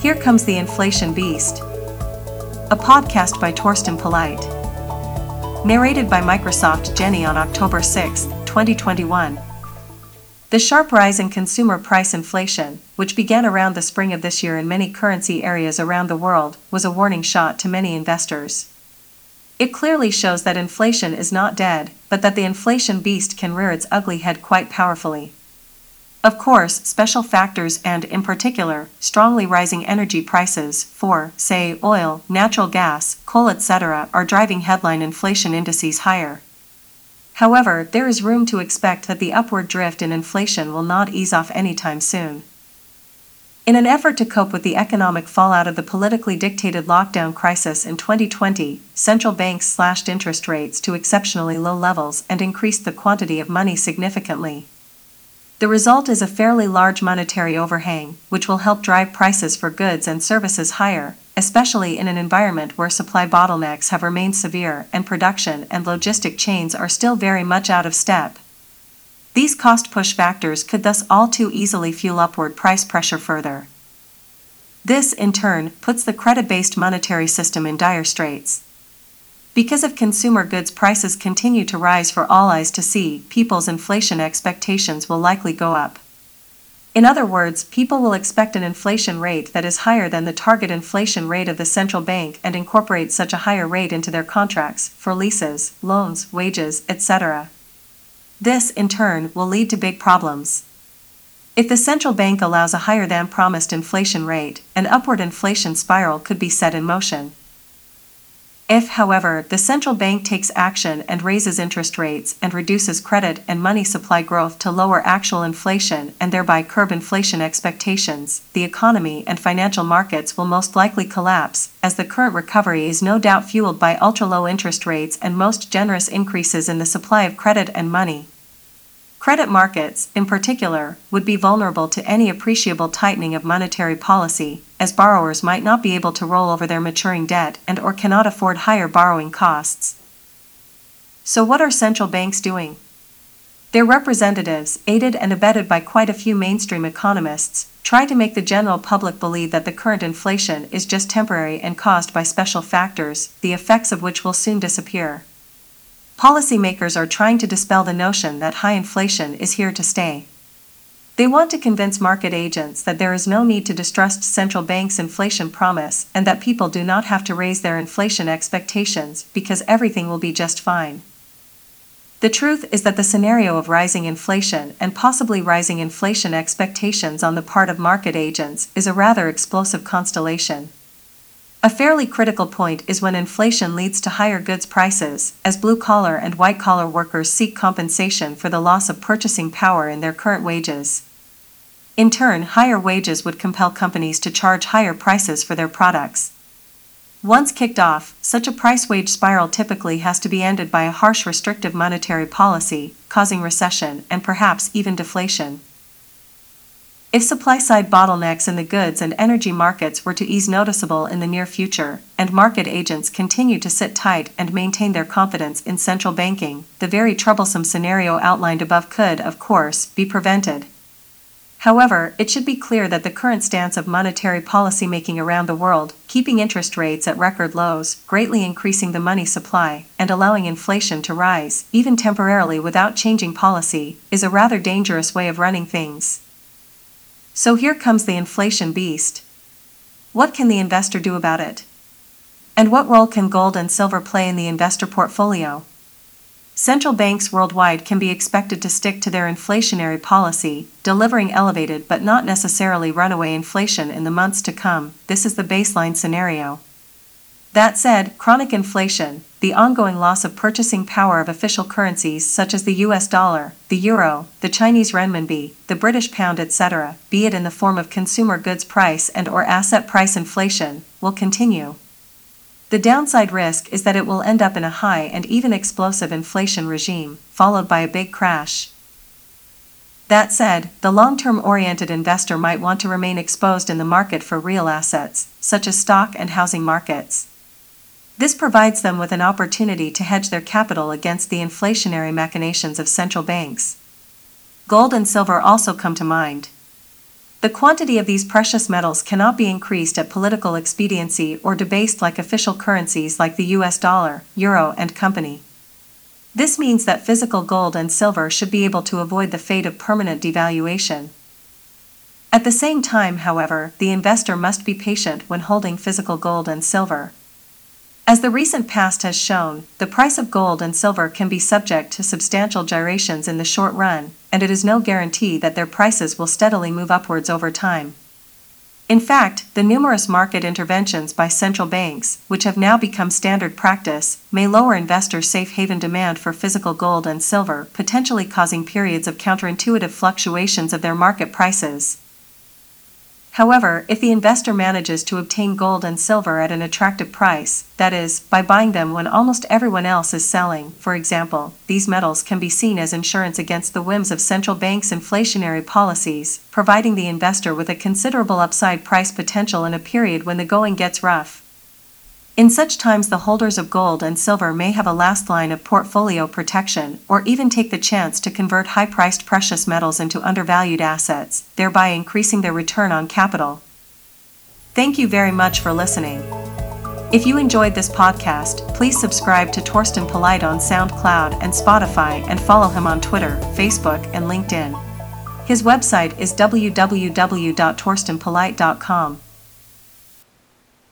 here comes the inflation beast. A podcast by Thorsten Polleit. Narrated by Microsoft Jenny on October 6, 2021. The sharp rise in consumer price inflation, which began around the spring of this year in many currency areas around the world, was a warning shot to many investors. It clearly shows that inflation is not dead, but that the inflation beast can rear its ugly head quite powerfully. Of course, special factors and, in particular, strongly rising energy prices for, say, oil, natural gas, coal, etc., are driving headline inflation indices higher. However, there is room to expect that the upward drift in inflation will not ease off anytime soon. In an effort to cope with the economic fallout of the politically dictated lockdown crisis in 2020, central banks slashed interest rates to exceptionally low levels and increased the quantity of money significantly. The result is a fairly large monetary overhang, which will help drive prices for goods and services higher, especially in an environment where supply bottlenecks have remained severe and production and logistic chains are still very much out of step. These cost push factors could thus all too easily fuel upward price pressure further. This, in turn, puts the credit based monetary system in dire straits. Because of consumer goods prices continue to rise for all eyes to see, people's inflation expectations will likely go up. In other words, people will expect an inflation rate that is higher than the target inflation rate of the central bank and incorporate such a higher rate into their contracts for leases, loans, wages, etc. This, in turn, will lead to big problems. If the central bank allows a higher than promised inflation rate, an upward inflation spiral could be set in motion. If, however, the central bank takes action and raises interest rates and reduces credit and money supply growth to lower actual inflation and thereby curb inflation expectations, the economy and financial markets will most likely collapse, as the current recovery is no doubt fueled by ultra low interest rates and most generous increases in the supply of credit and money. Credit markets, in particular, would be vulnerable to any appreciable tightening of monetary policy, as borrowers might not be able to roll over their maturing debt and or cannot afford higher borrowing costs. So what are central banks doing? Their representatives, aided and abetted by quite a few mainstream economists, try to make the general public believe that the current inflation is just temporary and caused by special factors, the effects of which will soon disappear policymakers are trying to dispel the notion that high inflation is here to stay. They want to convince market agents that there is no need to distrust central banks' inflation promise and that people do not have to raise their inflation expectations because everything will be just fine. The truth is that the scenario of rising inflation and possibly rising inflation expectations on the part of market agents is a rather explosive constellation. A fairly critical point is when inflation leads to higher goods prices, as blue collar and white collar workers seek compensation for the loss of purchasing power in their current wages. In turn, higher wages would compel companies to charge higher prices for their products. Once kicked off, such a price wage spiral typically has to be ended by a harsh restrictive monetary policy, causing recession and perhaps even deflation. If supply side bottlenecks in the goods and energy markets were to ease noticeable in the near future, and market agents continue to sit tight and maintain their confidence in central banking, the very troublesome scenario outlined above could, of course, be prevented. However, it should be clear that the current stance of monetary policy making around the world, keeping interest rates at record lows, greatly increasing the money supply, and allowing inflation to rise, even temporarily without changing policy, is a rather dangerous way of running things. So here comes the inflation beast. What can the investor do about it? And what role can gold and silver play in the investor portfolio? Central banks worldwide can be expected to stick to their inflationary policy, delivering elevated but not necessarily runaway inflation in the months to come. This is the baseline scenario. That said, chronic inflation, the ongoing loss of purchasing power of official currencies such as the US dollar, the euro, the Chinese renminbi, the British pound, etc., be it in the form of consumer goods price and or asset price inflation, will continue. The downside risk is that it will end up in a high and even explosive inflation regime, followed by a big crash. That said, the long term oriented investor might want to remain exposed in the market for real assets, such as stock and housing markets. This provides them with an opportunity to hedge their capital against the inflationary machinations of central banks. Gold and silver also come to mind. The quantity of these precious metals cannot be increased at political expediency or debased like official currencies like the US dollar, euro, and company. This means that physical gold and silver should be able to avoid the fate of permanent devaluation. At the same time, however, the investor must be patient when holding physical gold and silver. As the recent past has shown, the price of gold and silver can be subject to substantial gyrations in the short run, and it is no guarantee that their prices will steadily move upwards over time. In fact, the numerous market interventions by central banks, which have now become standard practice, may lower investors' safe haven demand for physical gold and silver, potentially causing periods of counterintuitive fluctuations of their market prices. However, if the investor manages to obtain gold and silver at an attractive price, that is, by buying them when almost everyone else is selling, for example, these metals can be seen as insurance against the whims of central banks' inflationary policies, providing the investor with a considerable upside price potential in a period when the going gets rough. In such times, the holders of gold and silver may have a last line of portfolio protection, or even take the chance to convert high priced precious metals into undervalued assets, thereby increasing their return on capital. Thank you very much for listening. If you enjoyed this podcast, please subscribe to Thorsten Polleit on SoundCloud and Spotify and follow him on Twitter, Facebook, and LinkedIn. His website is www.torstenpolite.com.